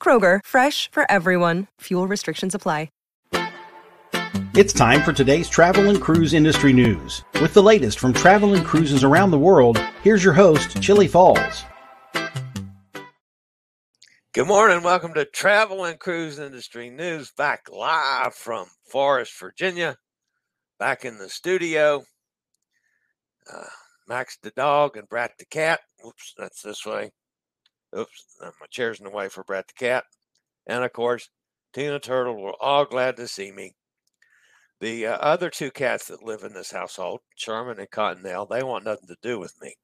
Kroger, fresh for everyone. Fuel restrictions apply. It's time for today's travel and cruise industry news. With the latest from travel and cruises around the world, here's your host, Chillie Falls. Good morning. Welcome to Travel and Cruise Industry News, back live from Forest, Virginia, back in the studio. Uh, Max the dog and Brat the cat. Oops, that's this way. Oops, my chair's in the way for Brat the cat. And of course, Tina Turtle. We're all glad to see me. The uh, other two cats that live in this household, Sherman and Cottonelle, they want nothing to do with me.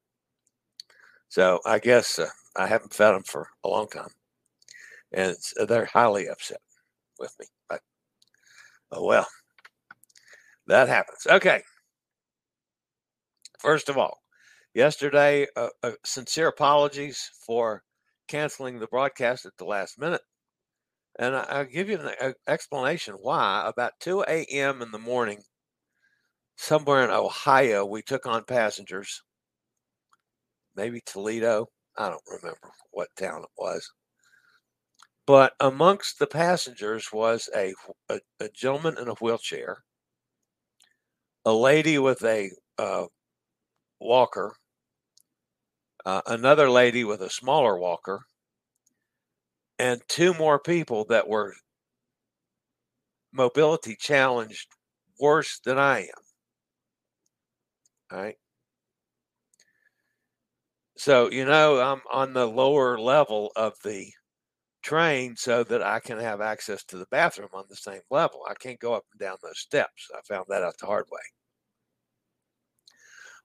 So I guess uh, I haven't fed them for a long time, and uh, they're highly upset with me. But oh well, that happens. Okay. First of all, yesterday, uh, uh sincere apologies for canceling the broadcast at the last minute. And I, will give you an explanation why. About 2 a.m. in the morning, somewhere in Ohio, we took on passengers, maybe Toledo. I don't remember what town it was. But amongst the passengers was a, a, a gentleman in a wheelchair, a lady with a uh, walker, uh, another lady with a smaller walker, and two more people that were mobility challenged worse than I am. All right. So, you know, I'm on the lower level of the train so that I can have access to the bathroom on the same level. I can't go up and down those steps. I found that out the hard way.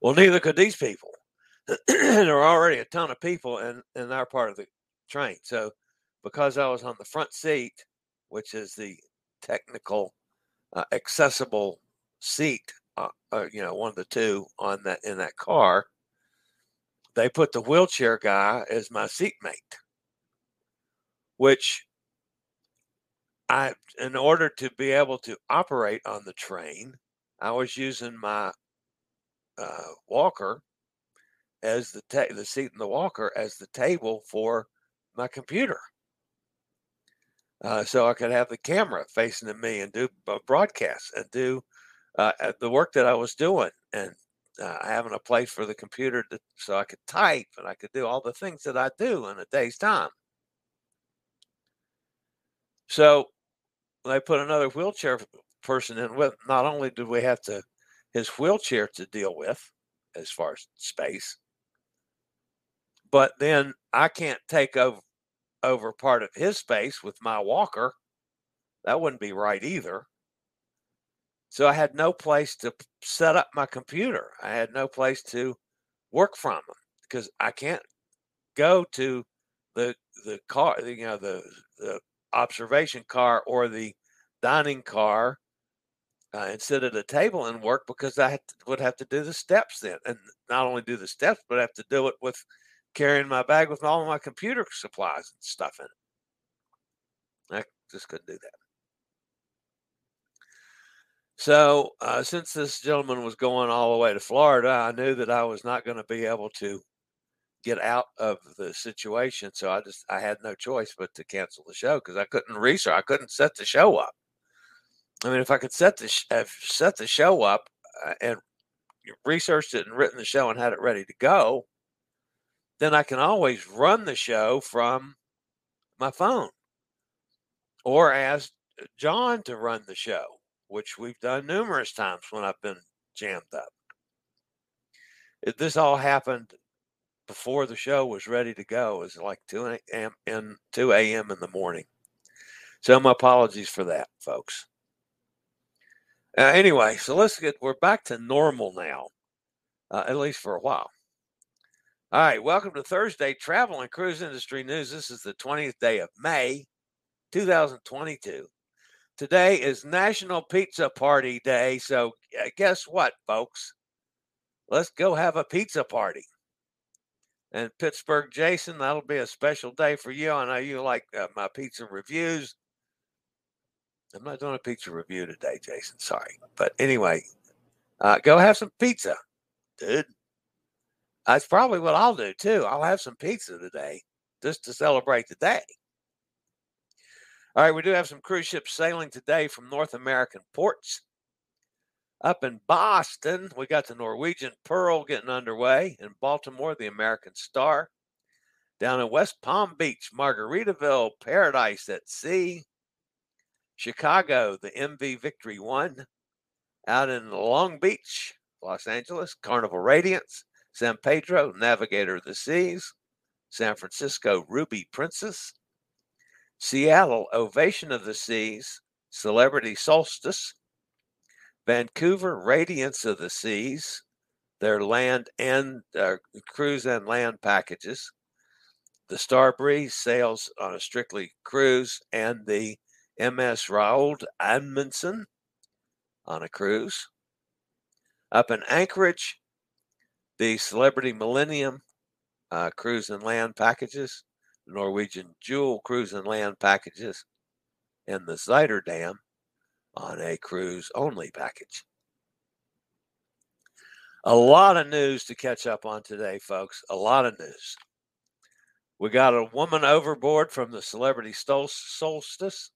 Well, neither could these people. there were already a ton of people in, in our part of the train. So because I was on the front seat, which is the technical uh, accessible seat, uh, uh, you know, one of the two on that in that car, they put the wheelchair guy as my seatmate, which I, in order to be able to operate on the train, I was using my uh, walker as the ta- the seat in the walker as the table for my computer uh, so I could have the camera facing at me and do broadcasts and do uh, the work that I was doing and uh, having a place for the computer to, so I could type and I could do all the things that I do in a day's time. So they put another wheelchair person in with. Not only did we have to his wheelchair to deal with as far as space, but then I can't take over over part of his space with my walker. That wouldn't be right either. So I had no place to set up my computer. I had no place to work from because I can't go to the the car, you know, the the observation car or the dining car uh, and sit at a table and work because I to, would have to do the steps then, and not only do the steps, but I have to do it with carrying my bag with all my computer supplies and stuff in it. I just couldn't do that. So, uh, since this gentleman was going all the way to Florida, I knew that I was not going to be able to get out of the situation. So I just I had no choice but to cancel the show because I couldn't research. I couldn't set the show up. I mean, if I could set the sh- set the show up uh, and researched it and written the show and had it ready to go, then I can always run the show from my phone or ask John to run the show, which we've done numerous times when I've been jammed up. This all happened before the show was ready to go. It was like 2 a.m. in 2 a.m. in the morning. So my apologies for that, folks. Uh, anyway, so let's get we're back to normal now, uh, at least for a while. All right, welcome to Thursday Travel and Cruise Industry News. This is the 20th day of May, 2022. Today is National Pizza Party Day. So, guess what, folks? Let's go have a pizza party. And Pittsburgh Jason, that'll be a special day for you. I know you like uh, my pizza reviews. I'm not doing a pizza review today, Jason. Sorry. But anyway, uh, go have some pizza, dude. That's probably what I'll do too. I'll have some pizza today just to celebrate the day. All right, we do have some cruise ships sailing today from North American ports. Up in Boston, we got the Norwegian Pearl getting underway. In Baltimore, the American Star. Down in West Palm Beach, Margaritaville, Paradise at Sea. Chicago, the MV Victory 1. Out in Long Beach, Los Angeles, Carnival Radiance. San Pedro, Navigator of the Seas. San Francisco, Ruby Princess. Seattle, Ovation of the Seas. Celebrity Solstice. Vancouver, Radiance of the Seas, their land and uh, cruise and land packages. The Star Breeze sails on a strictly cruise, and the MS Roald Amundsen on a cruise. Up in Anchorage, the Celebrity Millennium uh, cruise and land packages, the Norwegian Jewel cruise and land packages, and the Zuiderdam on a cruise only package. A lot of news to catch up on today, folks. A lot of news. We got a woman overboard from the Celebrity Solstice.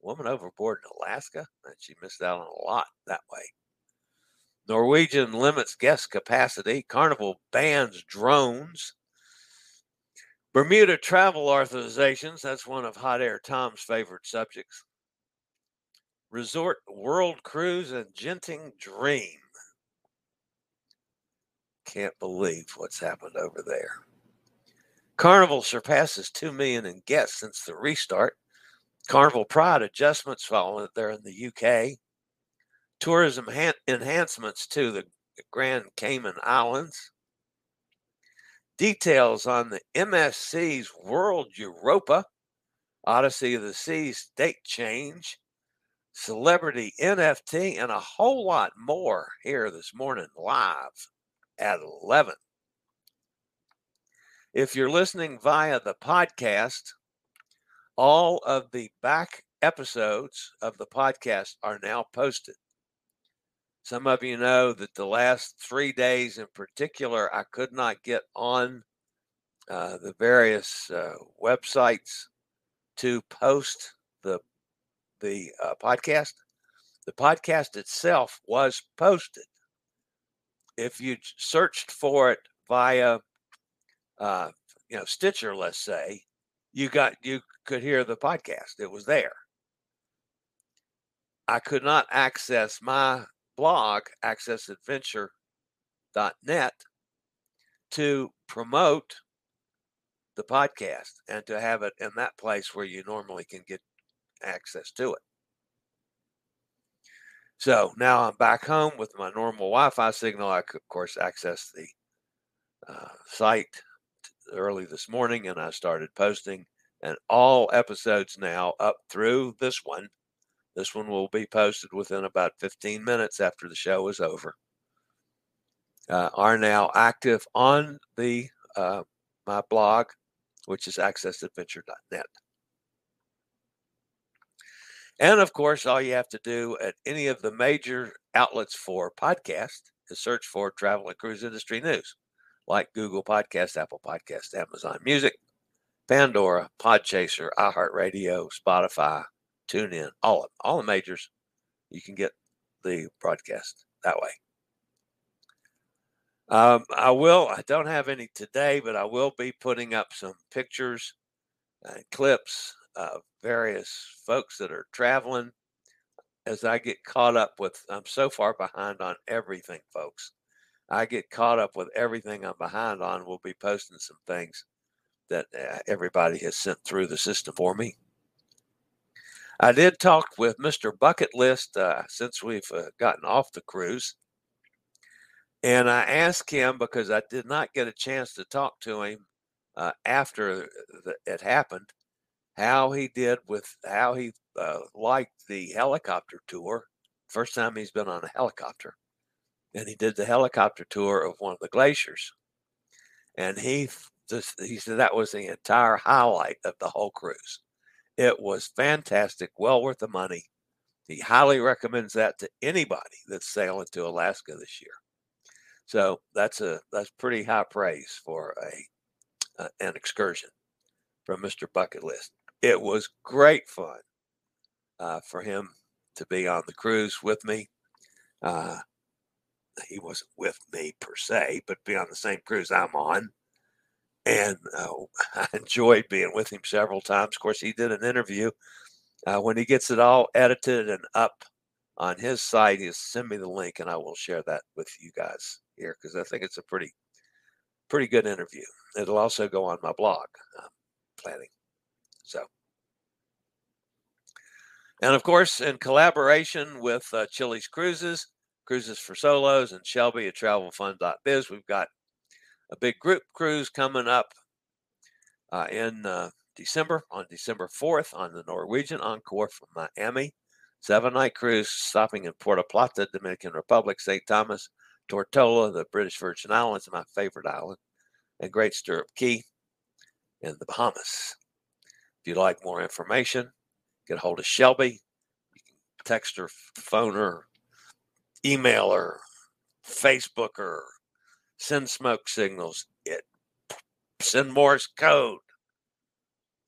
Woman overboard in Alaska, and she missed out on a lot that way. Norwegian limits guest capacity. Carnival bans drones. Bermuda travel authorizations. That's one of Hot Air Tom's favorite subjects. Resort World Cruise and Genting Dream. Can't believe what's happened over there. Carnival surpasses 2 million in guests since the restart. Carnival Pride adjustments following it there in the UK. Tourism han- enhancements to the Grand Cayman Islands. Details on the MSC's World Europa Odyssey of the Seas date change celebrity NFT, and a whole lot more here this morning live at 11. If you're listening via the podcast, all of the back episodes of the podcast are now posted. Some of you know that the last three days in particular, I could not get on uh, the various uh, websites to post the the uh, podcast. The podcast itself was posted. If you searched for it via, uh, you know, Stitcher, let's say, you got you could hear the podcast. It was there. I could not access my blog, accessadventure.net, to promote the podcast and to have it in that place where you normally can get access to it. So now I'm back home with my normal Wi Fi signal. I could, of course, access the uh, site early this morning and I started posting. And all episodes now up through this one, this one will be posted within about 15 minutes after the show is over, uh, are now active on the uh, my blog, which is accessadventure.net. And of course, all you have to do at any of the major outlets for podcast is search for travel and cruise industry news, like Google Podcast, Apple Podcast, Amazon Music, Pandora, Podchaser, iHeartRadio, Spotify, TuneIn, all of all the majors. You can get the broadcast that way. Um, I will. I don't have any today, but I will be putting up some pictures and clips of various folks that are traveling. As I get caught up with, I'm so far behind on everything, folks. I get caught up with everything I'm behind on. We'll be posting some things that uh, everybody has sent through the system for me. I did talk with Mr. Bucket List uh, since we've uh, gotten off the cruise. And I asked him because I did not get a chance to talk to him uh, after the, it happened, how he did with how he uh, liked the helicopter tour. First time he's been on a helicopter. And he did the helicopter tour of one of the glaciers. And he just, he said that was the entire highlight of the whole cruise. It was fantastic, well worth the money. He highly recommends that to anybody that's sailing to Alaska this year. So that's a that's pretty high praise for a uh, an excursion from Mr. Bucket List. It was great fun uh, for him to be on the cruise with me. Uh, he wasn't with me per se, but be on the same cruise I'm on. And uh, I enjoyed being with him several times. Of course, he did an interview. Uh, when he gets it all edited and up on his site, he'll send me the link and I will share that with you guys here because I think it's a pretty, pretty good interview. It'll also go on my blog, um, planning. So, and of course, in collaboration with uh, Chillie's Cruises, Cruises for Solos, and Shelby at TravelFun.biz, we've got a big group cruise coming up uh, in uh, December, on December 4th, on the Norwegian Encore from Miami. Seven night cruise stopping in Puerto Plata, Dominican Republic, St. Thomas, Tortola, the British Virgin Islands, my favorite island, and Great Stirrup Cay in the Bahamas. If you'd like more information, get a hold of Shelby. You can text her, phone her, email her, Facebook her, send smoke signals, it, send Morse code.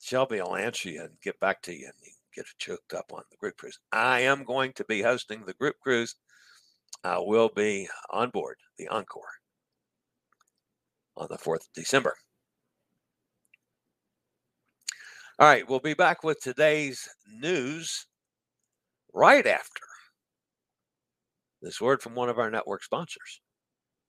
Shelby will answer you and get back to you and you get choked up on the group cruise. I am going to be hosting the group cruise I will be on board the Encore on the 4th of December. All right, we'll be back with today's news right after this word from one of our network sponsors.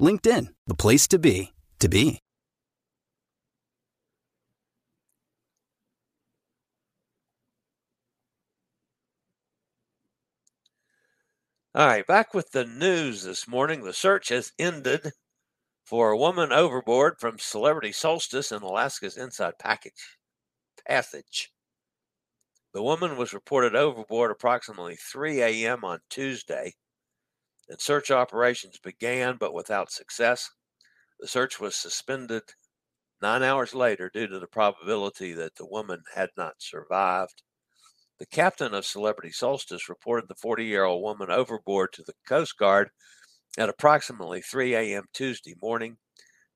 LinkedIn, the place to be, to be. All right, back with the news this morning. The search has ended for a woman overboard from Celebrity Solstice in Alaska's Inside Package Passage. The woman was reported overboard approximately 3 a.m. on Tuesday, search operations began, but without success. The search was suspended nine hours later due to the probability that the woman had not survived. The captain of Celebrity Solstice reported the 40 year old woman overboard to the Coast Guard at approximately 3 a.m. Tuesday morning.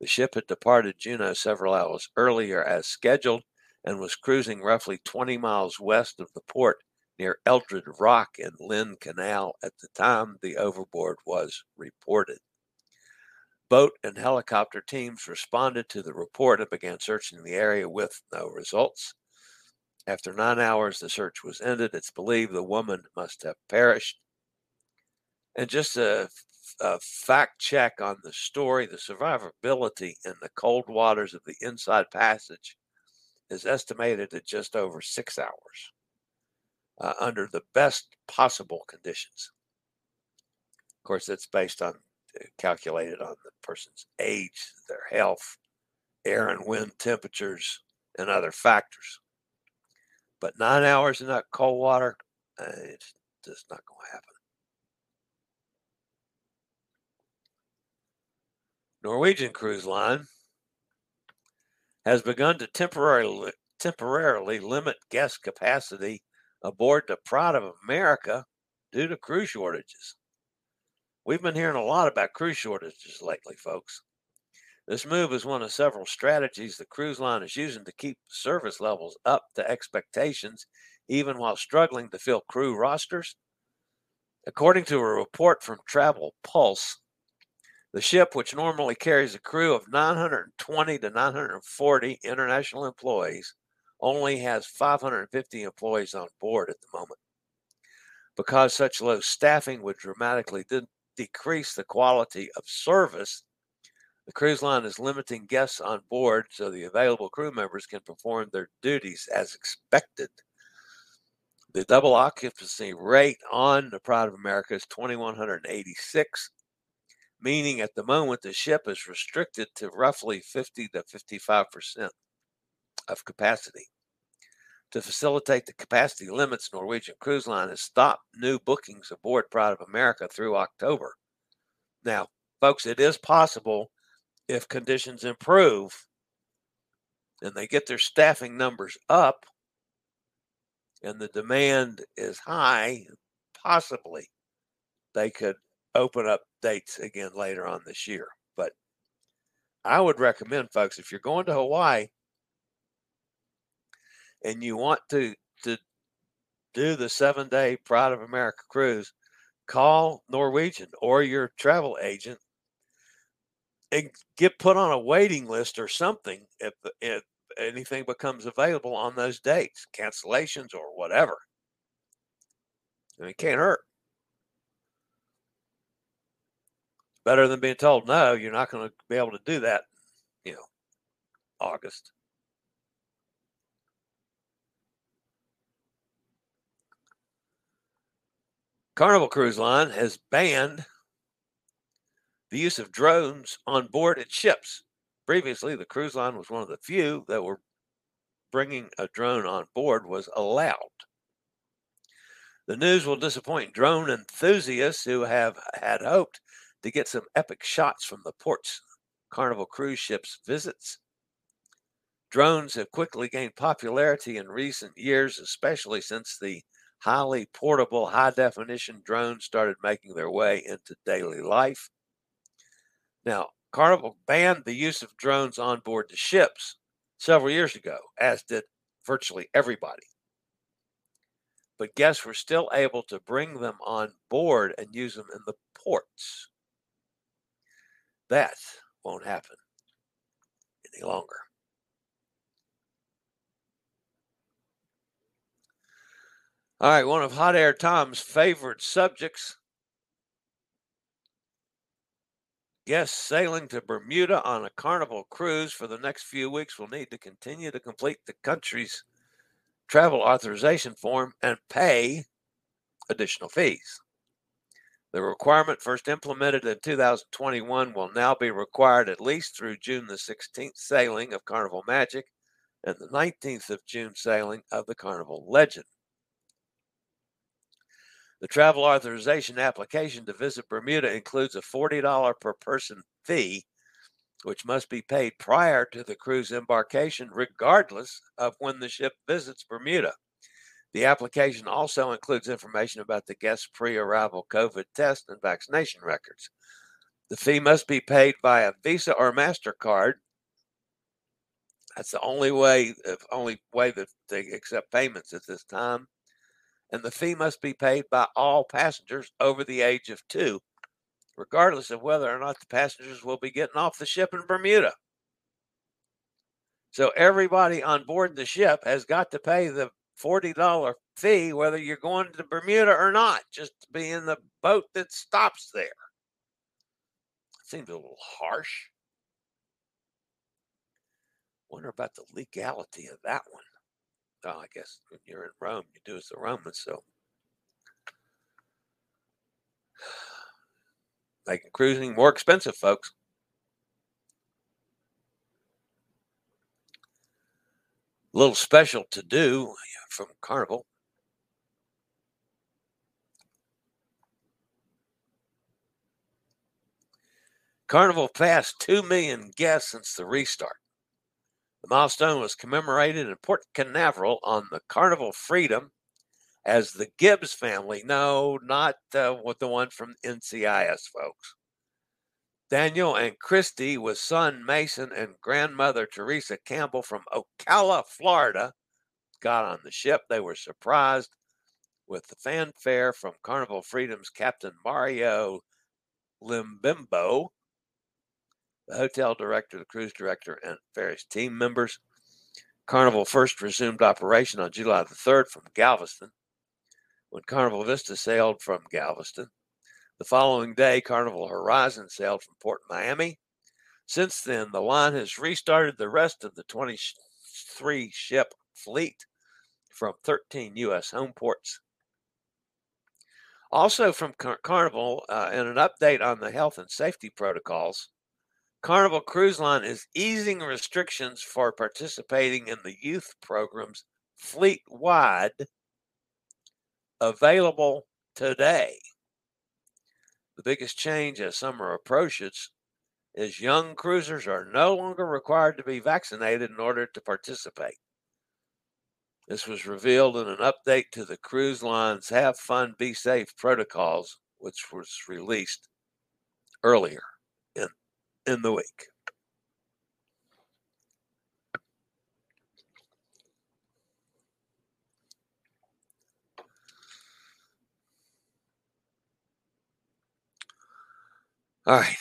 The ship had departed Juneau several hours earlier as scheduled and was cruising roughly 20 miles west of the port near Eldred Rock in Lynn Canal at the time the overboard was reported. Boat and helicopter teams responded to the report and began searching the area with no results. After nine hours, the search was ended. It's believed the woman must have perished. And just a, a fact check on the story the survivability in the cold waters of the inside passage is estimated at just over six hours uh, under the best possible conditions. Of course, it's based on uh, calculated on the person's age, their health, air and wind temperatures, and other factors. But nine hours in that cold water, uh, it's just not going to happen. Norwegian Cruise Line has begun to temporarily temporarily limit guest capacity aboard the Pride of America due to crew shortages. We've been hearing a lot about crew shortages lately, folks. This move is one of several strategies the cruise line is using to keep service levels up to expectations, even while struggling to fill crew rosters. According to a report from Travel Pulse, the ship, which normally carries a crew of 920 to 940 international employees, only has 550 employees on board at the moment. Because such low staffing would dramatically de- decrease the quality of service, the cruise line is limiting guests on board so the available crew members can perform their duties as expected. The double occupancy rate on the Pride of America is 2,186, meaning at the moment the ship is restricted to roughly 50 to 55 percent of capacity. To facilitate the capacity limits, Norwegian Cruise Line has stopped new bookings aboard Pride of America through October. Now, folks, it is possible if conditions improve and they get their staffing numbers up and the demand is high, possibly they could open up dates again later on this year. But I would recommend, folks, if you're going to Hawaii, and you want to to do the seven day Pride of America cruise, call Norwegian or your travel agent and get put on a waiting list or something if, if anything becomes available on those dates, cancellations or whatever. Mean, it can't hurt. Better than being told, no, you're not going to be able to do that, you know, August. Carnival Cruise Line has banned the use of drones on board its ships. Previously, the cruise line was one of the few that were bringing a drone on board was allowed. The news will disappoint drone enthusiasts who have had hoped to get some epic shots from the ports Carnival cruise ships visits. Drones have quickly gained popularity in recent years, especially since the highly portable, high definition drones started making their way into daily life. Now, Carnival banned the use of drones on board the ships several years ago, as did virtually everybody. But guests were still able to bring them on board and use them in the ports. That won't happen any longer. All right, one of Hot Air Tom's favorite subjects. Guests sailing to Bermuda on a carnival cruise for the next few weeks will need to continue to complete the country's travel authorization form and pay additional fees. The requirement first implemented in 2021 will now be required at least through June the 16th sailing of Carnival Magic and the 19th of June sailing of the Carnival Legend. The travel authorization application to visit Bermuda includes a $40 per person fee, which must be paid prior to the cruise embarkation, regardless of when the ship visits Bermuda. The application also includes information about the guest's pre arrival COVID test and vaccination records. The fee must be paid via Visa or MasterCard. That's the only way, only way that they accept payments at this time and the fee must be paid by all passengers over the age of two, regardless of whether or not the passengers will be getting off the ship in Bermuda. So everybody on board the ship has got to pay the $40 fee, whether you're going to Bermuda or not, just to be in the boat that stops there. Seems a little harsh. Wonder about the legality of that one. I guess when you're in Rome, you do as the Romans, so making cruising more expensive, folks. A little special to do from Carnival. Carnival passed 2 million guests since the restart. The milestone was commemorated in Port Canaveral on the Carnival Freedom as the Gibbs family. No, not uh, with the one from NCIS, folks. Daniel and Christy, with son Mason and grandmother Teresa Campbell from Ocala, Florida, got on the ship. They were surprised with the fanfare from Carnival Freedom's Captain Mario Limbimbo the hotel director, the cruise director, and various team members. Carnival first resumed operation on July the 3rd from Galveston when Carnival Vista sailed from Galveston. The following day, Carnival Horizon sailed from Port Miami. Since then, the line has restarted the rest of the 23 ship fleet from 13 U.S. home ports. Also, from Car- Carnival, uh, and an update on the health and safety protocols, Carnival Cruise Line is easing restrictions for participating in the youth programs fleet wide available today. The biggest change as summer approaches is young cruisers are no longer required to be vaccinated in order to participate. This was revealed in an update to the cruise line's Have Fun, Be Safe protocols, which was released earlier in the week. All right.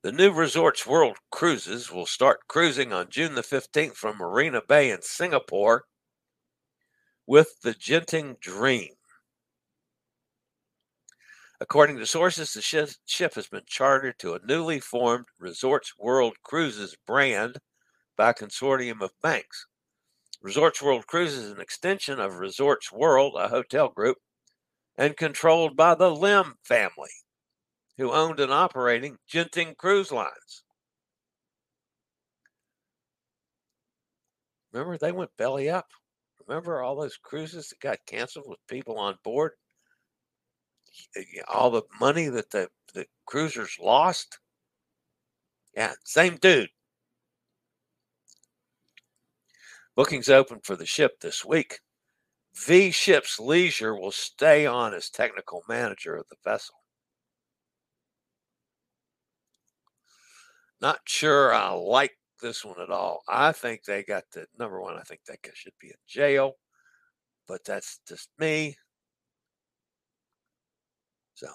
The new Resorts World Cruises will start cruising on June the 15th from Marina Bay in Singapore with the Genting Dream. According to sources, the ship has been chartered to a newly formed Resorts World Cruises brand by a consortium of banks. Resorts World Cruises is an extension of Resorts World, a hotel group, and controlled by the Lim family, who owned and operating Genting Cruise Lines. Remember, they went belly up Remember all those cruises that got canceled with people on board? All the money that the, the cruisers lost? Yeah, same dude. Bookings open for the ship this week. V Ships Leisure will stay on as technical manager of the vessel. Not sure I like this one at all. I think they got the number one. I think that guy should be in jail, but that's just me. So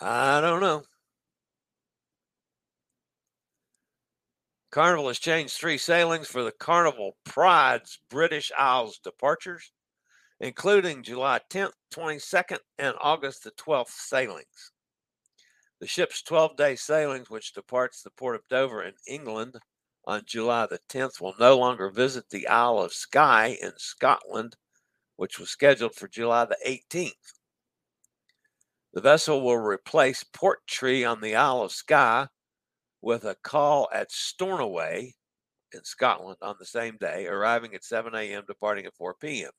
I don't know. Carnival has changed three sailings for the Carnival Pride's British Isles departures, including July 10th, 22nd, and August the 12th sailings. The ship's 12 day sailings, which departs the port of Dover in England on July the 10th, will no longer visit the Isle of Skye in Scotland, which was scheduled for July the 18th. The vessel will replace Portree on the Isle of Skye with a call at Stornoway in Scotland on the same day, arriving at 7 a.m., departing at 4 p.m.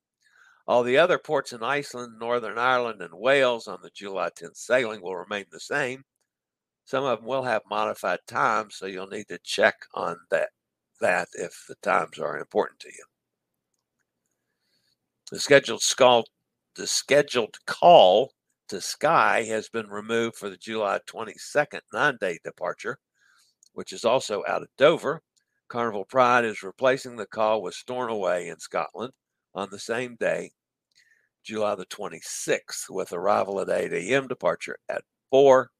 All the other ports in Iceland, Northern Ireland, and Wales on the July 10th sailing will remain the same, some of them will have modified times, so you'll need to check on that that if the times are important to you. The scheduled call, the scheduled call to Skye has been removed for the July 22nd nine day departure, which is also out of Dover. Carnival Pride is replacing the call with Stornoway in Scotland on the same day, July the 26th, with arrival at 8 a.m., departure at 4.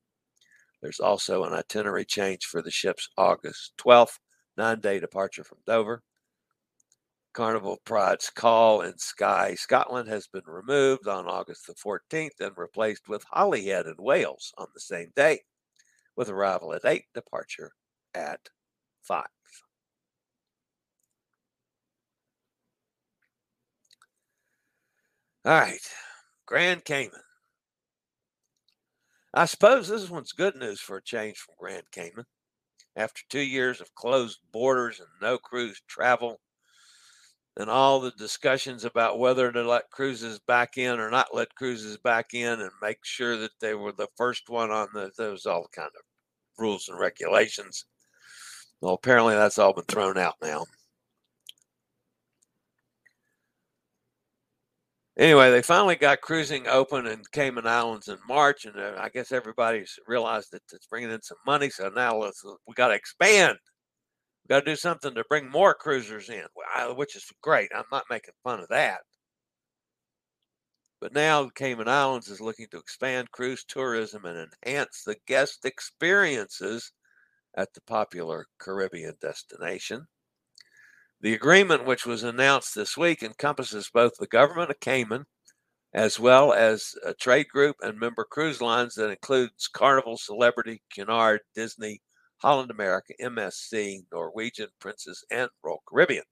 There's also an itinerary change for the ship's August 12th nine day departure from Dover. Carnival Pride's call in Skye, Scotland has been removed on August the 14th and replaced with Holyhead in Wales on the same day, with arrival at 8, departure at 5. All right, Grand Cayman. I suppose this one's good news for a change from Grand Cayman. After two years of closed borders and no cruise travel, and all the discussions about whether to let cruises back in or not let cruises back in and make sure that they were the first one on the those all kind of rules and regulations. Well, apparently that's all been thrown out now. Anyway, they finally got cruising open in Cayman Islands in March, and uh, I guess everybody's realized that it's bringing in some money. So now let's we got to expand we got to do something to bring more cruisers in, which is great. I'm not making fun of that. But now Cayman Islands is looking to expand cruise tourism and enhance the guest experiences at the popular Caribbean destination. The agreement, which was announced this week, encompasses both the government of Cayman as well as a trade group and member cruise lines that includes Carnival, Celebrity, Cunard, Disney, Holland America, MSC, Norwegian, Princess, and Royal Caribbean.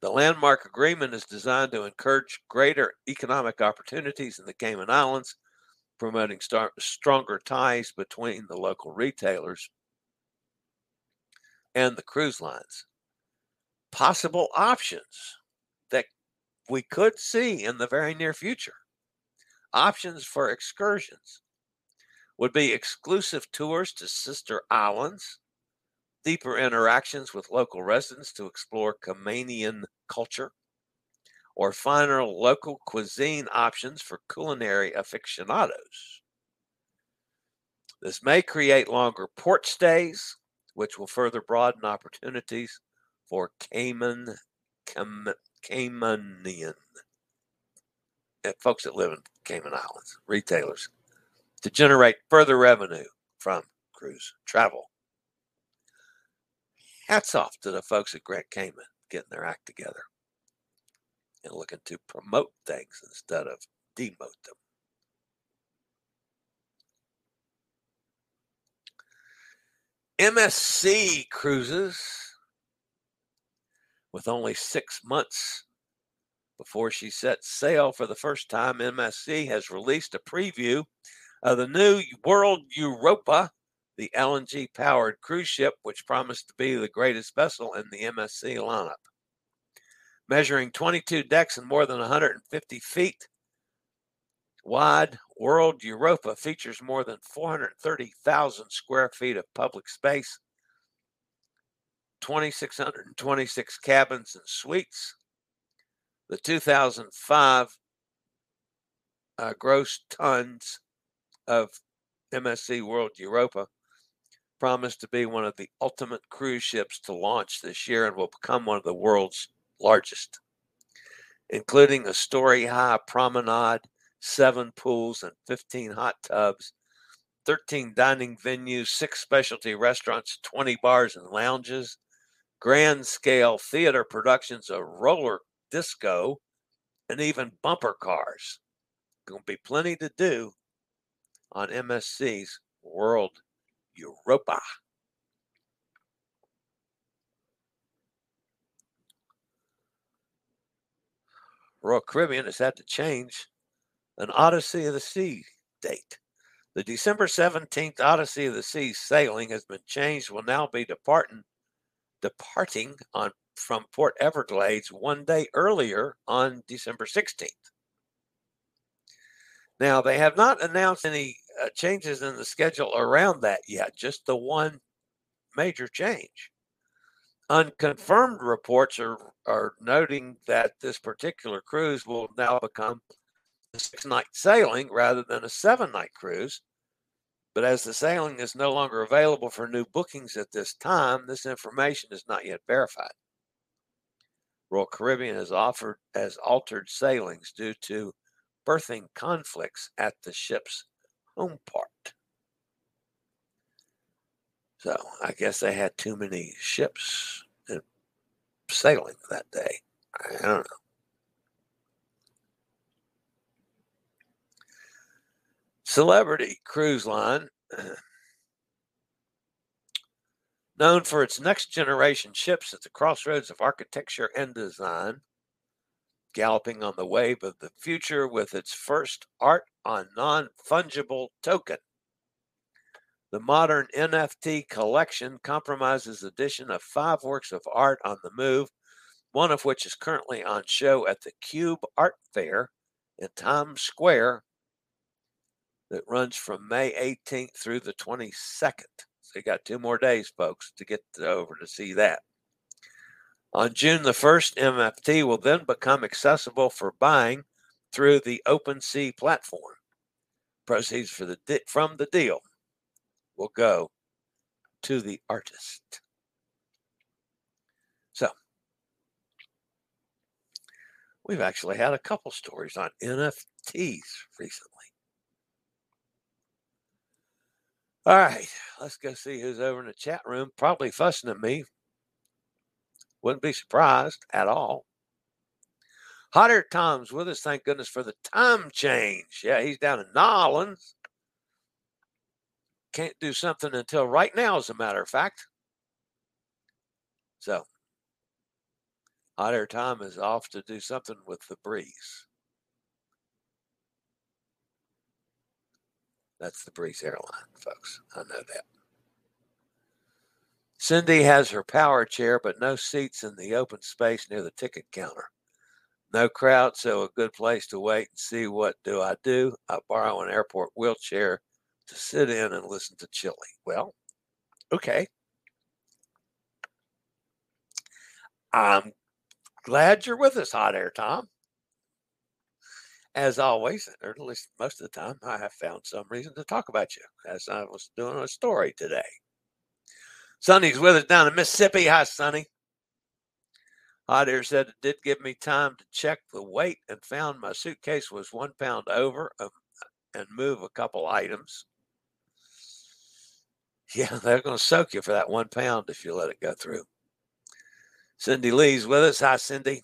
The landmark agreement is designed to encourage greater economic opportunities in the Cayman Islands, promoting star- stronger ties between the local retailers and the cruise lines. Possible options that we could see in the very near future options for excursions would be exclusive tours to sister islands, deeper interactions with local residents to explore Caymanian culture, or finer local cuisine options for culinary aficionados. This may create longer port stays, which will further broaden opportunities for Cayman, Caymanian eh, folks that live in Cayman Islands, retailers to generate further revenue from cruise travel. Hats off to the folks at Grand Cayman getting their act together and looking to promote things instead of demote them. MSC Cruises, with only six months before she sets sail for the first time, MSC has released a preview of the new World Europa, the LNG powered cruise ship, which promised to be the greatest vessel in the MSC lineup. Measuring 22 decks and more than 150 feet wide, World Europa features more than 430,000 square feet of public space, 2,626 cabins and suites. The 2005 uh, gross tons of MSC World Europa promised to be one of the ultimate cruise ships to launch this year and will become one of the world's largest, including a story high promenade, seven pools, and 15 hot tubs, 13 dining venues, six specialty restaurants, 20 bars and lounges, grand scale theater productions, of roller disco, and even bumper cars. Going to be plenty to do on MSC's World Europa. Royal Caribbean has had to change an Odyssey of the Sea date. The December 17th Odyssey of the Sea sailing has been changed, will now be departing departing on from Port Everglades one day earlier on December 16th. Now, they have not announced any uh, changes in the schedule around that yet, just the one major change. Unconfirmed reports are, are noting that this particular cruise will now become a six night sailing rather than a seven night cruise. But as the sailing is no longer available for new bookings at this time, this information is not yet verified. Royal Caribbean has offered has altered sailings due to berthing conflicts at the ship's home port. So I guess they had too many ships uh, sailing that day. I don't know. Celebrity Cruise Line, known for its next generation ships at the crossroads of architecture and design, galloping on the wave of the future with its first art on non fungible token. The modern NFT collection compromises the edition of five works of art on the move, one of which is currently on show at the Cube Art Fair in Times Square that runs from May 18th through the 22nd. So you got two more days, folks, to get over to see that. On June the 1st, NFT will then become accessible for buying through the OpenSea platform. Proceeds for the di- from the deal will go to the artist. So, we've actually had a couple stories on NFTs recently. All right, let's go see who's over in the chat room. Probably fussing at me. Wouldn't be surprised at all. Hot Air Tom's with us. Thank goodness for the time change. Yeah, he's down in Nolans. Can't do something until right now, as a matter of fact. So, Hot Air Tom is off to do something with the breeze. That's the Breeze airline, folks. I know that. Cindy has her power chair, but no seats in the open space near the ticket counter. No crowd, so a good place to wait and see what do I do. I borrow an airport wheelchair to sit in and listen to Chillie. Well, okay. I'm glad you're with us, Hot Air Tom as always, or at least most of the time, I have found some reason to talk about you, as I was doing a story today. Sonny's with us down in Mississippi. Hi, Sonny. Hot Air said it did give me time to check the weight and found my suitcase was one pound over um, and move a couple items. Yeah, they're going to soak you for that one pound if you let it go through. Cindy Lee's with us. Hi, Cindy.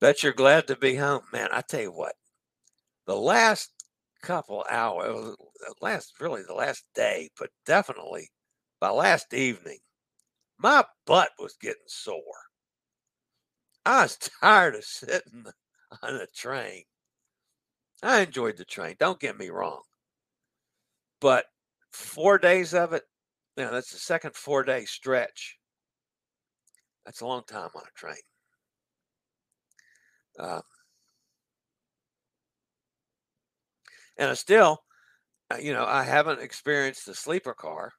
Bet you're glad to be home. Man, I tell you what, the last couple hours, last really the last day, but definitely by last evening, my butt was getting sore. I was tired of sitting on a train. I enjoyed the train, don't get me wrong. But four days of it, know, that's the second four day stretch. That's a long time on a train. Uh, and I still, uh, you know, I haven't experienced the sleeper car,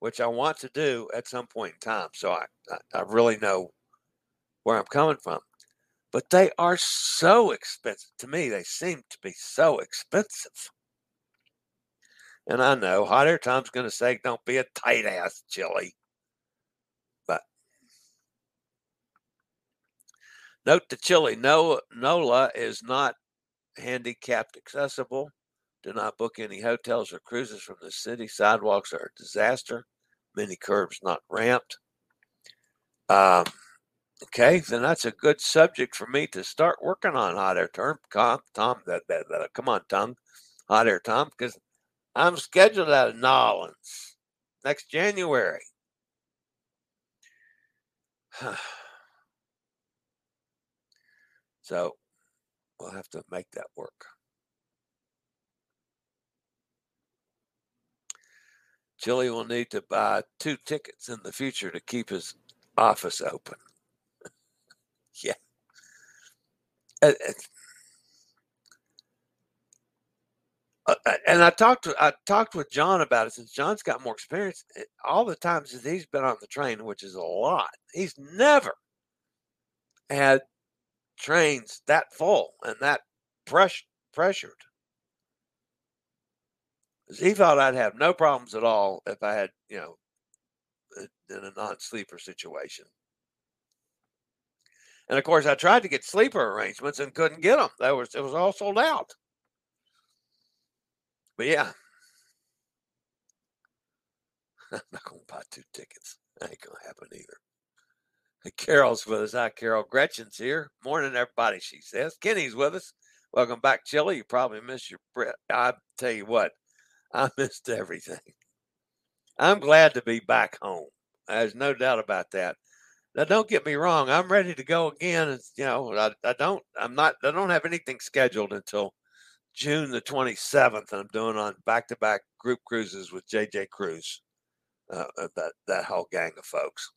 which I want to do at some point in time. So I, I, I really know where I'm coming from. But they are so expensive. To me, they seem to be so expensive. And I know Hot Air Tom's going to say, don't be a tight ass, Chillie. Note to Chillie, no, NOLA is not handicapped accessible. Do not book any hotels or cruises from the city. Sidewalks are a disaster. Many curbs not ramped. Um, okay, then that's a good subject for me to start working on hot air term. Tom, Tom that, that, that, come on, Tom, hot air Tom, because I'm scheduled out of Nolans next January. So we'll have to make that work. Chillie will need to buy two tickets in the future to keep his office open. yeah. Uh, and I talked to I talked with John about it since John's got more experience. Eh, all the times that he's been on the train, which is a lot, he's never had trains that full and that press, pressured. He thought I'd have no problems at all if I had, you know, uh, in a non-sleeper situation. And of course, I tried to get sleeper arrangements and couldn't get them. That was it was all sold out. But yeah, I'm not gonna buy two tickets. That ain't gonna happen either. Carol's with us. Hi, Carol. Gretchen's here. Morning, everybody. She says. Kenny's with us. Welcome back, Chillie. You probably missed your breath. I tell you what, I missed everything. I'm glad to be back home. There's no doubt about that. Now, don't get me wrong. I'm ready to go again. It's, you know, I, I don't. I'm not. I don't have anything scheduled until June the 27th. And I'm doing on back-to-back group cruises with JJ Cruise. Uh, uh, that that whole gang of folks.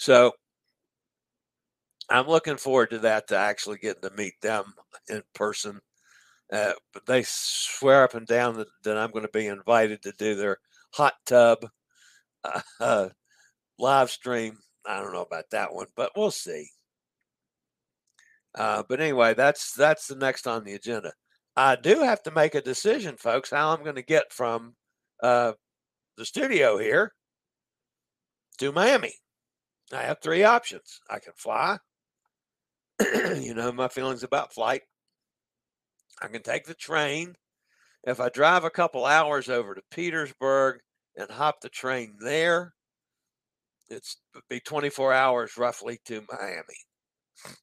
So I'm looking forward to that to actually getting to meet them in person. Uh, but they swear up and down that, that I'm going to be invited to do their hot tub uh, live stream. I don't know about that one, but we'll see. Uh, but anyway, that's that's the next on the agenda. I do have to make a decision, folks, how I'm going to get from uh, the studio here to Miami. I have three options. I can fly. you know my feelings about flight. I can take the train. If I drive a couple hours over to Petersburg and hop the train there, it's be 24 hours roughly to Miami.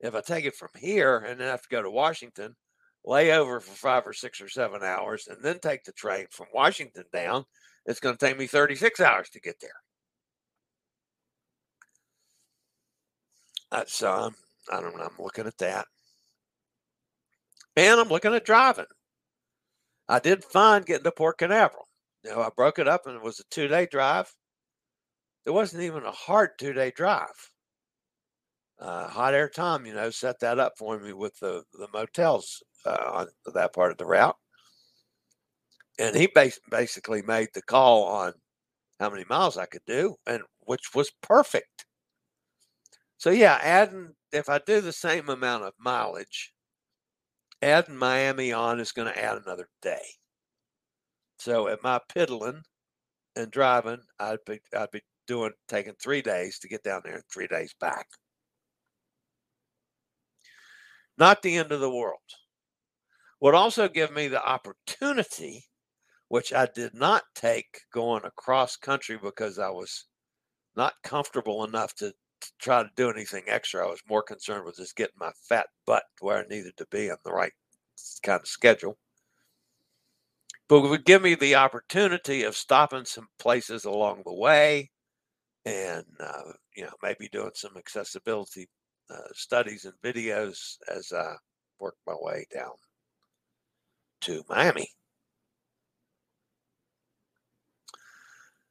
If I take it from here and then have to go to Washington, lay over for five or six or seven hours, and then take the train from Washington down, it's going to take me 36 hours to get there. So I'm, I don't know, I'm looking at that. And I'm looking at driving. I did fine getting to Port Canaveral. You know, I broke it up and it was a two day drive. It wasn't even a hard two day drive. Uh, Hot Air Tom, you know, set that up for me with the, the motels uh, on that part of the route. And he bas- basically made the call on how many miles I could do, and which was perfect. So yeah, adding if I do the same amount of mileage, adding Miami on is going to add another day. So at my piddling and driving, I'd be I'd be doing taking three days to get down there and three days back. Not the end of the world. Would also give me the opportunity, which I did not take going across country because I was not comfortable enough to to try to do anything extra. I was more concerned with just getting my fat butt where I needed to be on the right kind of schedule. But it would give me the opportunity of stopping some places along the way and, uh, you know, maybe doing some accessibility uh, studies and videos as I work my way down to Miami.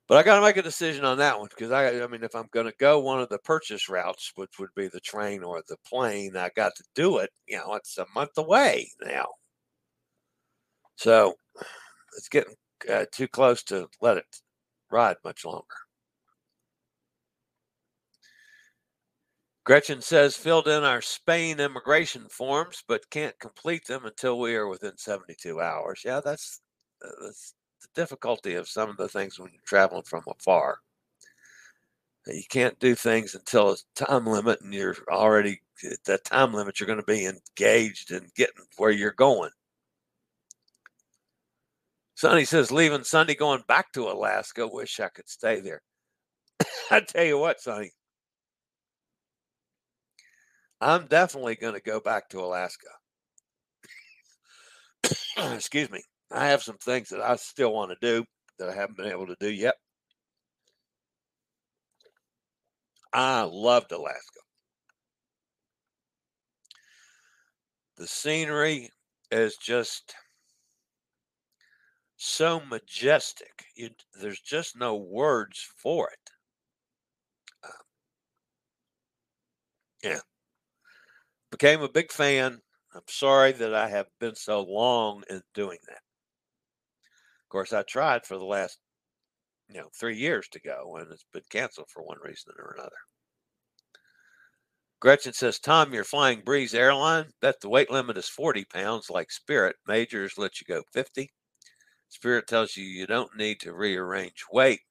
But I got to make a decision on that one because I, I mean, if I'm going to go one of the purchase routes, which would be the train or the plane, I got to do it. You know, it's a month away now, so it's getting uh, too close to let it ride much longer. Gretchen says filled in our Spain immigration forms, but can't complete them until we are within 72 hours. Yeah, that's uh, that's the difficulty of some of the things when you're traveling from afar. You can't do things until it's time limit, and you're already at that time limit. You're going to be engaged in getting where you're going. Sonny says, leaving Sunday, going back to Alaska. Wish I could stay there. I tell you what, Sonny, I'm definitely going to go back to Alaska. Excuse me. I have some things that I still want to do that I haven't been able to do yet. I loved Alaska. The scenery is just so majestic. You, there's just no words for it. Uh, yeah. Became a big fan. I'm sorry that I have been so long in doing that. Of course, I tried for the last, you know, three years to go, and it's been canceled for one reason or another. Gretchen says, Tom, you're flying Breeze Airline. Bet the weight limit is 40 pounds like Spirit. Majors let you go 50. Spirit tells you you don't need to rearrange weight.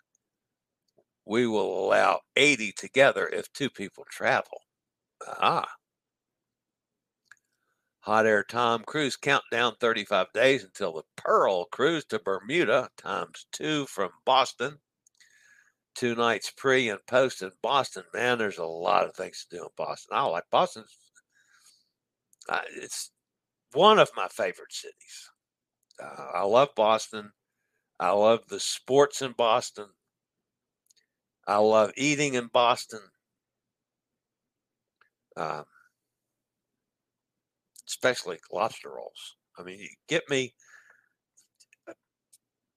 We will allow 80 together if two people travel. Ah. Hot Air Tom Cruise countdown 35 days until the Pearl cruise to Bermuda times two from Boston. Two nights pre and post in Boston. Man, there's a lot of things to do in Boston. I like Boston. Uh, it's one of my favorite cities. Uh, I love Boston. I love the sports in Boston. I love eating in Boston. Um, especially lobster rolls. I mean, you get me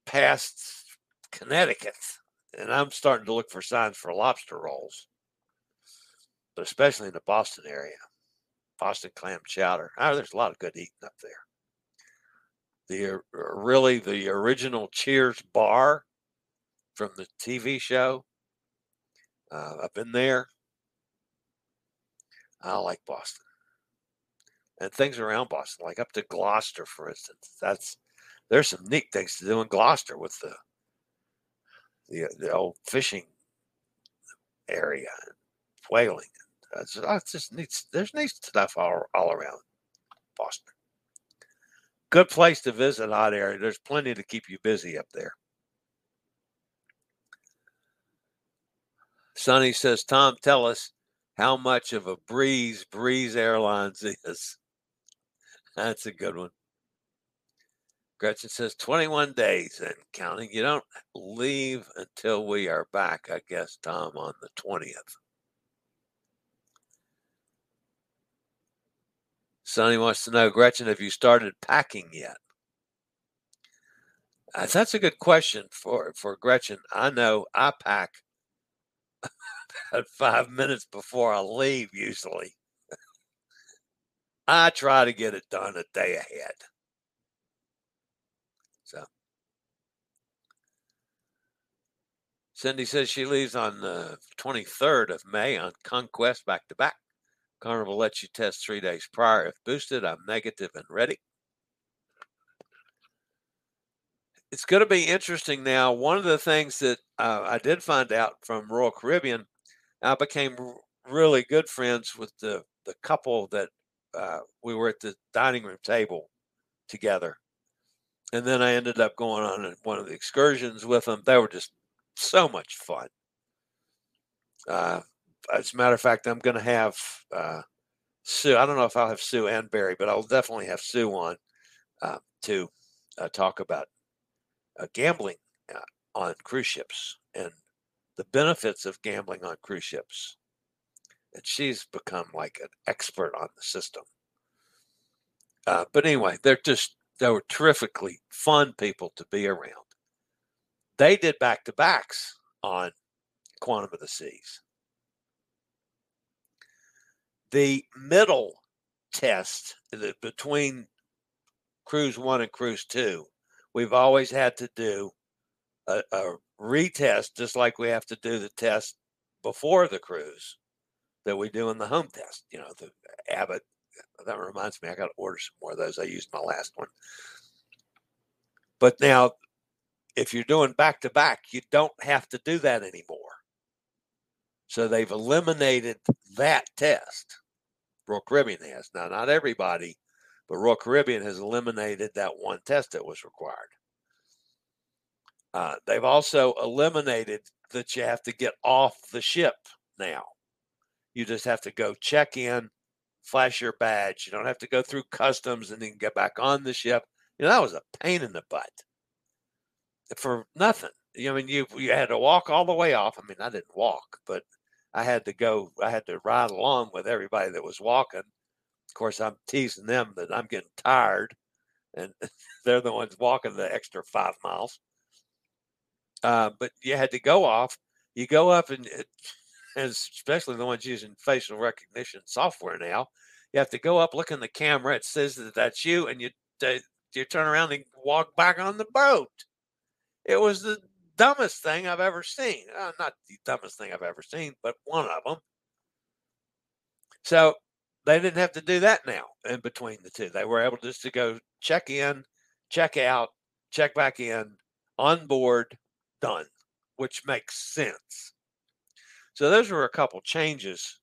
past Connecticut, and I'm starting to look for signs for lobster rolls, but especially in the Boston area. Boston clam chowder. Oh, there's a lot of good eating up there. The really the original Cheers bar from the TV show. Uh, been there. I like Boston and things around Boston, like up to Gloucester, for instance. That's there's some neat things to do in Gloucester with the the, uh, the old fishing area and whaling. It's, uh, it's just neat. There's neat stuff all, all around Boston. Good place to visit, hot area. There's plenty to keep you busy up there. Sonny says, Tom, tell us how much of a breeze Breeze Airlines is. That's a good one. Gretchen says 21 days and counting. You don't leave until we are back, I guess, Tom, on the 20th. Sonny wants to know, Gretchen, have you started packing yet? Uh, that's a good question for, for Gretchen. I know I pack about five minutes before I leave usually. I try to get it done a day ahead. So Cindy says she leaves on the 23rd of May on Conquest back to back. Carnival lets you test three days prior. If boosted, I'm negative and ready. It's going to be interesting now. One of the things that uh, I did find out from Royal Caribbean, I became really good friends with the, the couple that uh, we were at the dining room table together. And then I ended up going on one of the excursions with them. They were just so much fun. Uh, as a matter of fact, I'm going to have uh, Sue. I don't know if I'll have Sue and Barry, but I'll definitely have Sue on uh, to uh, talk about uh, gambling uh, on cruise ships and the benefits of gambling on cruise ships and she's become like an expert on the system. Uh, but anyway, they're just they were terrifically fun people to be around. They did back to backs on Quantum of the Seas. The middle test the, between Cruise One and Cruise Two, we've always had to do a, a retest, just like we have to do the test before the cruise that we do in the home test. You know, the Abbott. That reminds me, I got to order some more of those. I used my last one. But now, if you're doing back to back, you don't have to do that anymore. So they've eliminated that test. Royal Caribbean has. Now, not everybody, but Royal Caribbean has eliminated that one test that was required. Uh, they've also eliminated that you have to get off the ship now. You just have to go check in, flash your badge. You don't have to go through customs and then get back on the ship. You know, that was a pain in the butt for nothing. I mean, you you had to walk all the way off. I mean, I didn't walk, but I had to go. I had to ride along with everybody that was walking. Of course, I'm teasing them that I'm getting tired, and they're the ones walking the extra five miles. Uh, but you had to go off. You go up and it, especially the ones using facial recognition software now. You have to go up, look in the camera. It says that that's you, and you you turn around and walk back on the boat. It was the dumbest thing I've ever seen. Uh, not the dumbest thing I've ever seen, but one of them. So they didn't have to do that now in between the two. They were able just to go check in, check out, check back in, on board, done, which makes sense. So those were a couple changes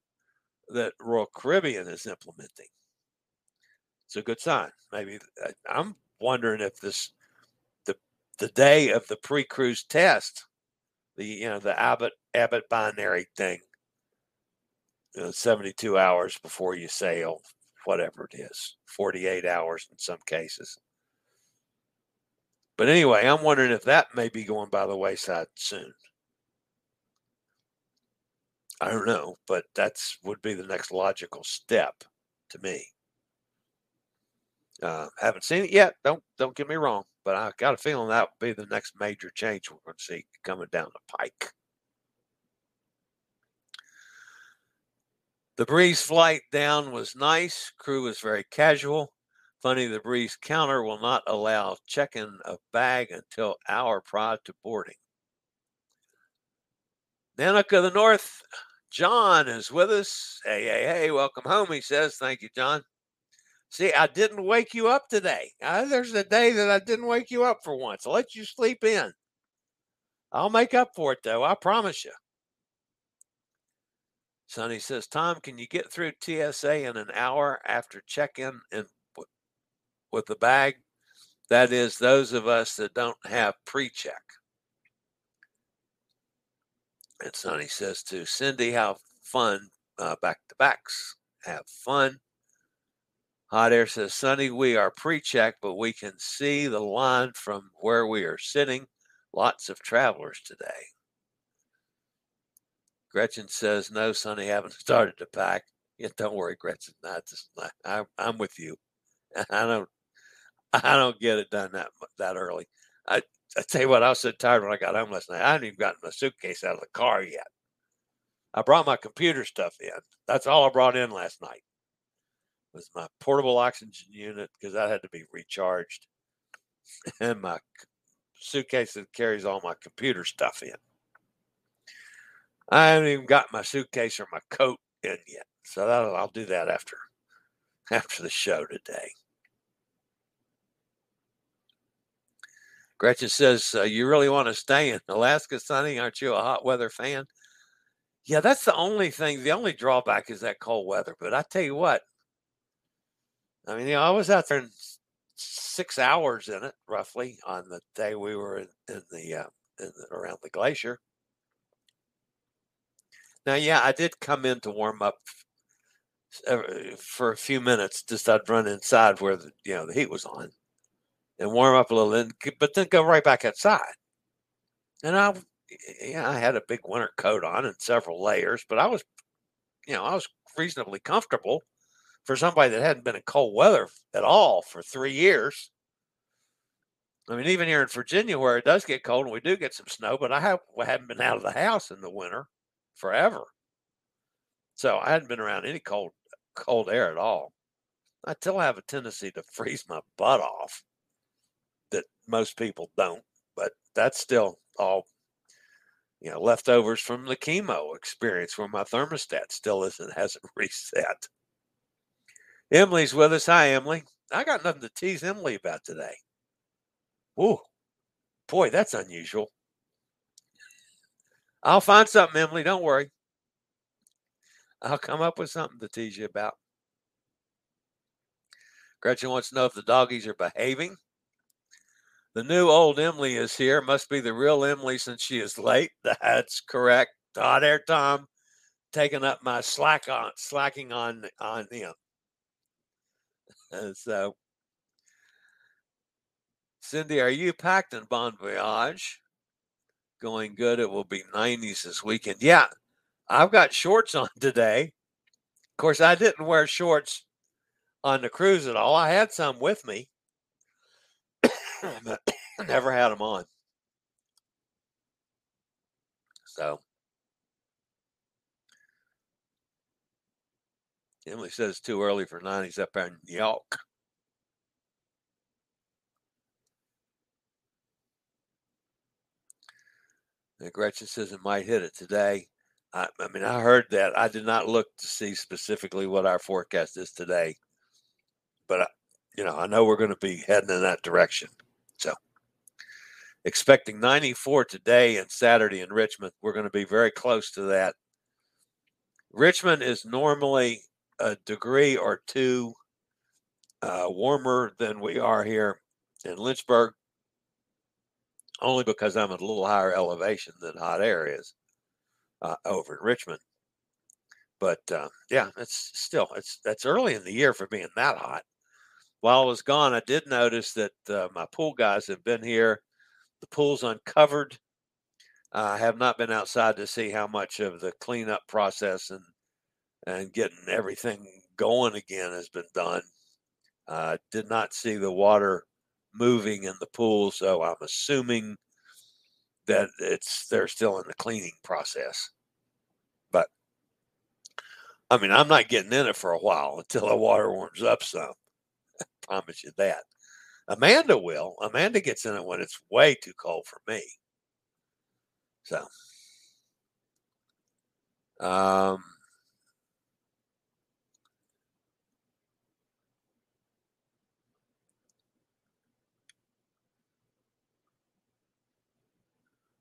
that Royal Caribbean is implementing. It's a good sign. Maybe uh, I'm wondering if this the the day of the pre-cruise test, the you know the Abbott Abbott Binax thing, you know, 72 hours before you sail, whatever it is, 48 hours in some cases. But anyway, I'm wondering if that may be going by the wayside soon. I don't know, but that's would be the next logical step to me. Uh, haven't seen it yet. Don't don't get me wrong, but I got a feeling that would be the next major change we're going to see coming down the pike. The breeze flight down was nice. Crew was very casual. Funny, the breeze counter will not allow check-in of bag until hour prior to boarding. Nanook of the North, John is with us. Hey, hey, hey, welcome home, he says. Thank you, John. See, I didn't wake you up today. Uh, there's a day that I didn't wake you up for once. I'll let you sleep in. I'll make up for it, though. I promise you. Sonny says, Tom, can you get through TSA in an hour after check in with the bag? That is, those of us that don't have pre check. And Sonny says to Cindy, have fun uh, back to backs. Have fun. Hot Air says, Sonny, we are pre check, but we can see the line from where we are sitting. Lots of travelers today. Gretchen says, No, Sonny, haven't started to pack. Yeah, don't worry, Gretchen. I just, I, I'm with you. I don't, I don't get it done that that early. I, I tell you what, I was so tired when I got home last night. I hadn't even gotten my suitcase out of the car yet. I brought my computer stuff in. That's all I brought in last night was my portable oxygen unit because that had to be recharged, and my suitcase that carries all my computer stuff in. I haven't even got my suitcase or my coat in yet, so I'll do that after after the show today. Gretchen says, uh, "You really want to stay in Alaska, Sonny? Aren't you a hot weather fan?" Yeah, that's the only thing. The only drawback is that cold weather. But I tell you what, I mean, you know, I was out there in six hours in it, roughly, on the day we were in, in the, uh, in the around the glacier. Now, yeah, I did come in to warm up for a few minutes. Just I'd run inside where the you know the heat was on, and warm up a little, and, but then go right back outside. And I, yeah, I had a big winter coat on and several layers, but I was, you know, I was reasonably comfortable for somebody that hadn't been in cold weather at all for three years. I mean, even here in Virginia, where it does get cold and we do get some snow, but I have I haven't been out of the house in the winter forever, so I hadn't been around any cold cold air at all. I still have a tendency to freeze my butt off most people don't, but that's still all you know leftovers from the chemo experience where my thermostat still isn't hasn't reset. Emily's with us. Hi, Emily. I got nothing to tease Emily about today. Ooh, boy, that's unusual. I'll find something, Emily. Don't worry. I'll come up with something to tease you about. Gretchen wants to know if the doggies are behaving. The new old Emily is here. Must be the real Emily since she is late. That's correct. Hot air Tom taking up my slack on slacking on on him. So, Cindy, are you packed in Bon Voyage? Going good. It will be 90s this weekend. Yeah, I've got shorts on today. Of course, I didn't wear shorts on the cruise at all. I had some with me, never had them on. So, Emily says it's too early for 90s up there in New York. And Gretchen says it might hit it today. I, I mean, I heard that. I did not look to see specifically what our forecast is today, but you know, I know we're going to be heading in that direction. So, expecting 94 today and Saturday in Richmond. We're going to be very close to that. Richmond is normally a degree or two uh, warmer than we are here in Lynchburg, only because I'm at a little higher elevation than hot air is uh, over in Richmond. But uh, yeah, it's still it's that's early in the year for being that hot. While I was gone, I did notice that uh, my pool guys have been here. The pool's uncovered. I have not been outside to see how much of the cleanup process and and getting everything going again has been done. Uh, did not see the water moving in the pool, so I'm assuming that it's they're still in the cleaning process. But I mean, I'm not getting in it for a while until the water warms up some. Promise you that. Amanda will. Amanda gets in it when it's way too cold for me. So, um,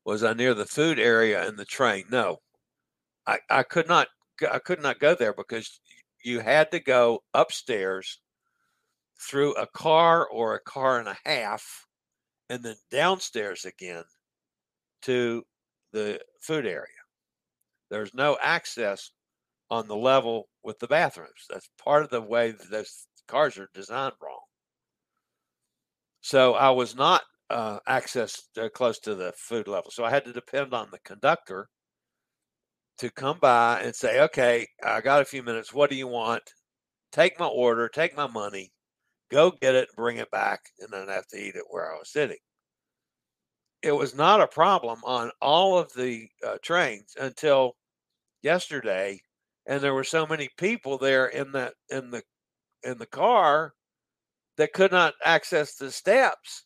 Was I near the food area in the train? No, I, I could not. I could not go there because you had to go upstairs through a car or a car and a half, and then downstairs again to the food area. There's no access on the level with the bathrooms. That's part of the way those cars are designed wrong. So I was not uh, access uh, close to the food level. So I had to depend on the conductor to come by and say, okay, I got a few minutes. What do you want? Take my order, take my money, go get it, bring it back, and then have to eat it where I was sitting. It was not a problem on all of the uh, trains until yesterday, and there were so many people there in the in the in the car that could not access the steps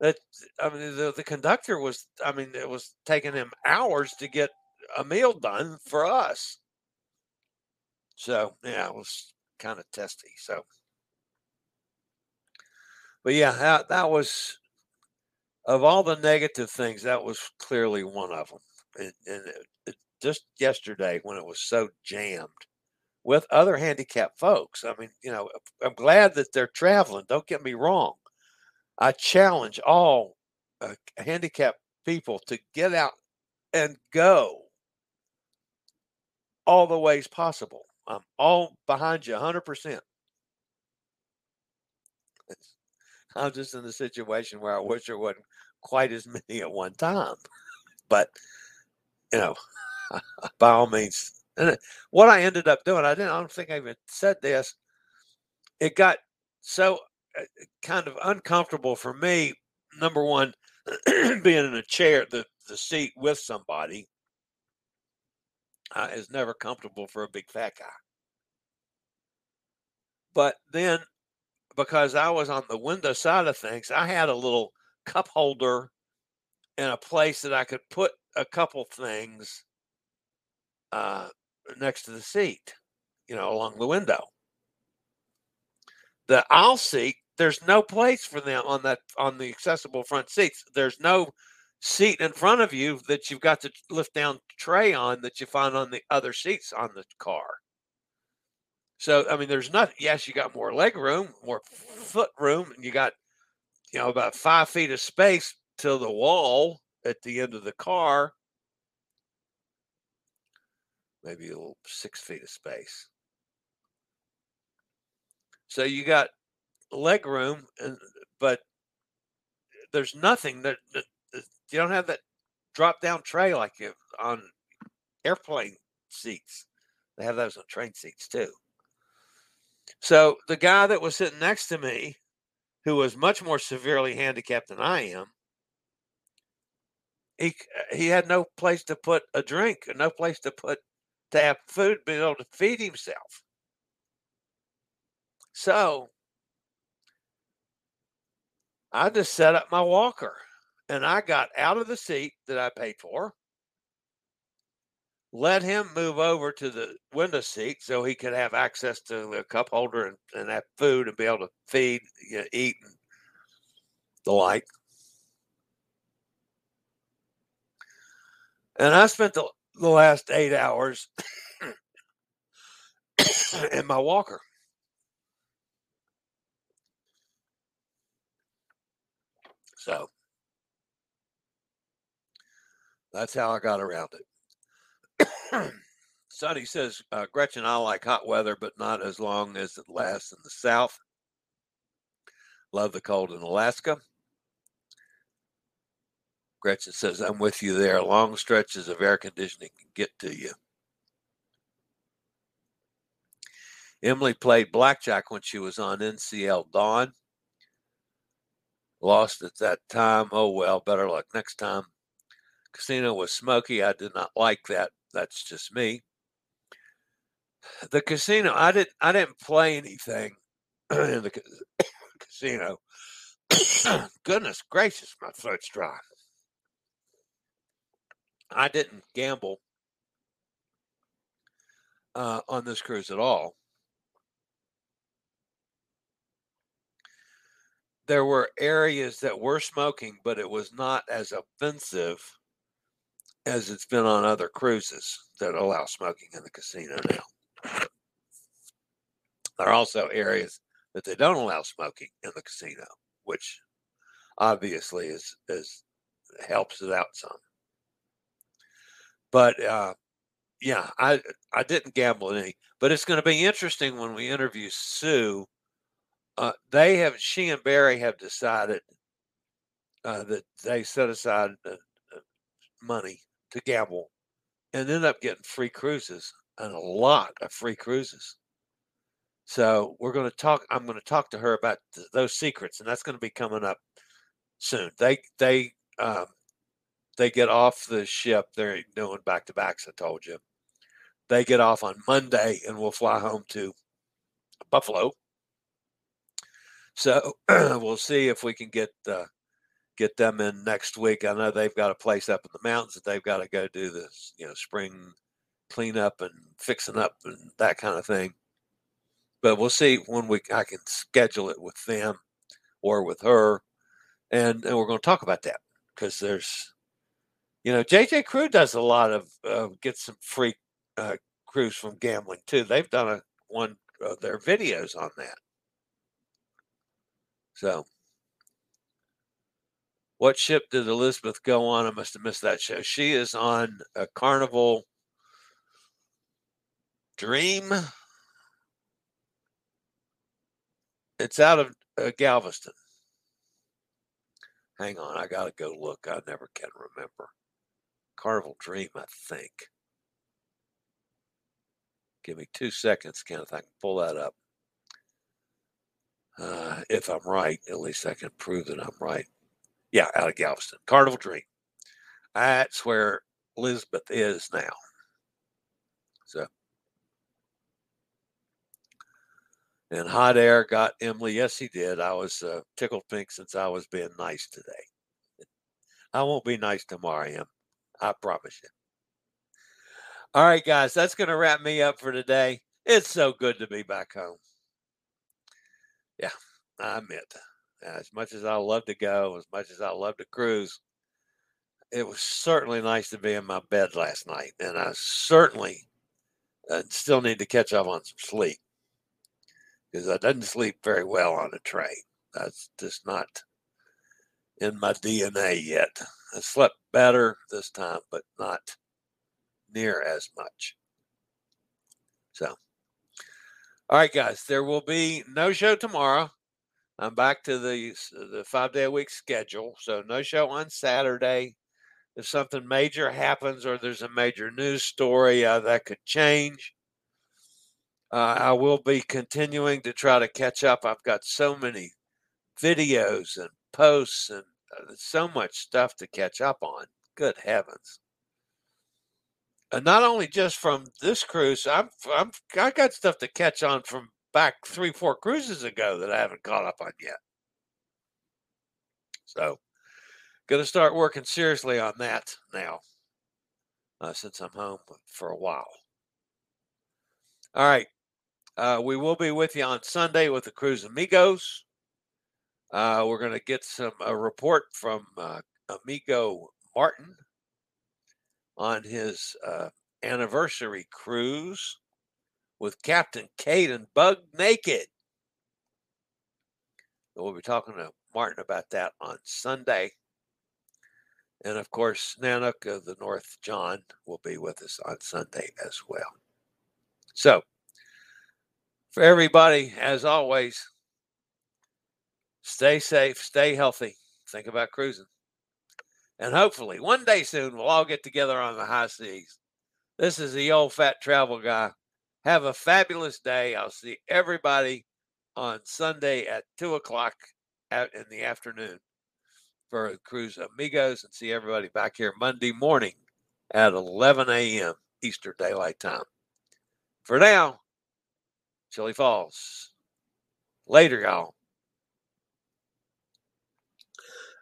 that I mean the, the conductor was I mean it was taking him hours to get a meal done for us. So yeah, it was kind of testy. So, but yeah, that, that was of all the negative things, that was clearly one of them. And, and it, it, just yesterday, when it was so jammed with other handicapped folks, I mean, you know, I'm glad that they're traveling. Don't get me wrong. I challenge all uh, handicapped people to get out and go all the ways possible. I'm all behind you 100%. I'm just in a situation where I wish there wasn't quite as many at one time. But, you know, by all means, and what I ended up doing, I didn't, I don't think I even said this. It got so uh, kind of uncomfortable for me. Number one, being in a chair, the the seat with somebody uh, is never comfortable for a big fat guy. But then, because I was on the window side of things, I had a little cup holder in a place that I could put a couple things uh, next to the seat, you know, along the window. The aisle seat there's no place for them on that on the accessible front seats. There's no seat in front of you that you've got to lift down tray on that you find on the other seats on the car. So I mean, there's nothing. Yes, you got more leg room, more foot room, and you got you know about five feet of space to the wall at the end of the car. Maybe a little six feet of space. So you got leg room, and, but there's nothing that, that, you don't have that drop down tray like you on airplane seats. They have those on train seats too. So the guy that was sitting next to me, who was much more severely handicapped than I am, he uh, he had no place to put a drink, no place to put to have food, be able to feed himself. So I just set up my walker and I got out of the seat that I paid for. Let him move over to the window seat so he could have access to the cup holder and, and have food and be able to feed, you know, eat, and the like. And I spent the, the last eight hours in my walker. So that's how I got around it. Sonny says, uh, Gretchen, I like hot weather, but not as long as it lasts in the South. Love the cold in Alaska. Gretchen says, I'm with you there. Long stretches of air conditioning can get to you. Emily played blackjack when she was on NCL Dawn. Lost at that time. Oh, well, better luck next time. Casino was smoky. I did not like that. That's just me. The casino, I didn't I didn't play anything in the casino. Goodness gracious, my throat's dry. I didn't gamble uh, on this cruise at all. There were areas that were smoking, but it was not as offensive as it's been on other cruises that allow smoking in the casino now. There are also areas that they don't allow smoking in the casino, which obviously is is helps it out some. But uh, yeah, I I didn't gamble any. But it's going to be interesting when we interview Sue. Uh, they have she and Barry have decided uh, that they set aside uh, uh, money to gamble and end up getting free cruises and a lot of free cruises. So we're going to talk. I'm going to talk to her about th- those secrets, and that's going to be coming up soon. They they um, they get off the ship. They're doing back to backs. I told you. They get off on Monday, and we'll fly home to Buffalo. So we'll see if we can get uh, get them in next week. I know they've got a place up in the mountains that they've got to go do this, you know, spring cleanup and fixing up and that kind of thing. But we'll see when we I can schedule it with them or with her, and and we're going to talk about that because there's, you know, JJ Crew does a lot of uh, get some free uh, cruise from gambling too. They've done a one of their videos on that. So what ship did Elizabeth go on? I must have missed that show. She is on a Carnival Dream. It's out of uh, Galveston. Hang on, I gotta go look. I never can remember. Carnival Dream, I think. Give me two seconds, Kenneth. I can pull that up. Uh, if I'm right, at least I can prove that I'm right. Yeah, out of Galveston. Carnival Dream. That's where Elizabeth is now. So, and hot air got Emily. Yes, he did. I was uh, tickled pink since I was being nice today. I won't be nice tomorrow, Em. I promise you. All right, guys, that's going to wrap me up for today. It's so good to be back home. Yeah, I admit. As much as I love to go, as much as I love to cruise, it was certainly nice to be in my bed last night. And I certainly uh, still need to catch up on some sleep because I didn't sleep very well on the train. That's just not in my DNA yet. I slept better this time, but not near as much. So, all right, guys, there will be no show tomorrow. I'm back to the the five day a week schedule, so no show on Saturday. If something major happens or there's a major news story, uh, that could change. Uh, I will be continuing to try to catch up. I've got so many videos and posts and uh, so much stuff to catch up on. Good heavens! And not only just from this cruise, I'm I'm I got stuff to catch on from back three, four cruises ago that I haven't caught up on yet. So, going to start working seriously on that now. uh, since I'm home for a while. All right. Uh, we will be with you on Sunday with the Cruise Amigos. Uh, we're going to get some a report from uh, Amigo Martin on his uh, anniversary cruise with Captain Caden Bug Naked. We'll be talking to Martin about that on Sunday. And of course, Nanook of the North John will be with us on Sunday as well. So, for everybody, as always, stay safe, stay healthy, think about cruising. And hopefully, one day soon, we'll all get together on the high seas. This is the old fat travel guy. Have a fabulous day. I'll see everybody on Sunday at 2 o'clock out in the afternoon for Cruise Amigos and see everybody back here Monday morning at 11 a.m. Eastern Daylight Time. For now, Chillie Falls. Later, y'all.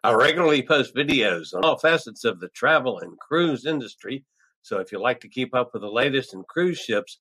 I regularly post videos on all facets of the travel and cruise industry. So if you like to keep up with the latest in cruise ships,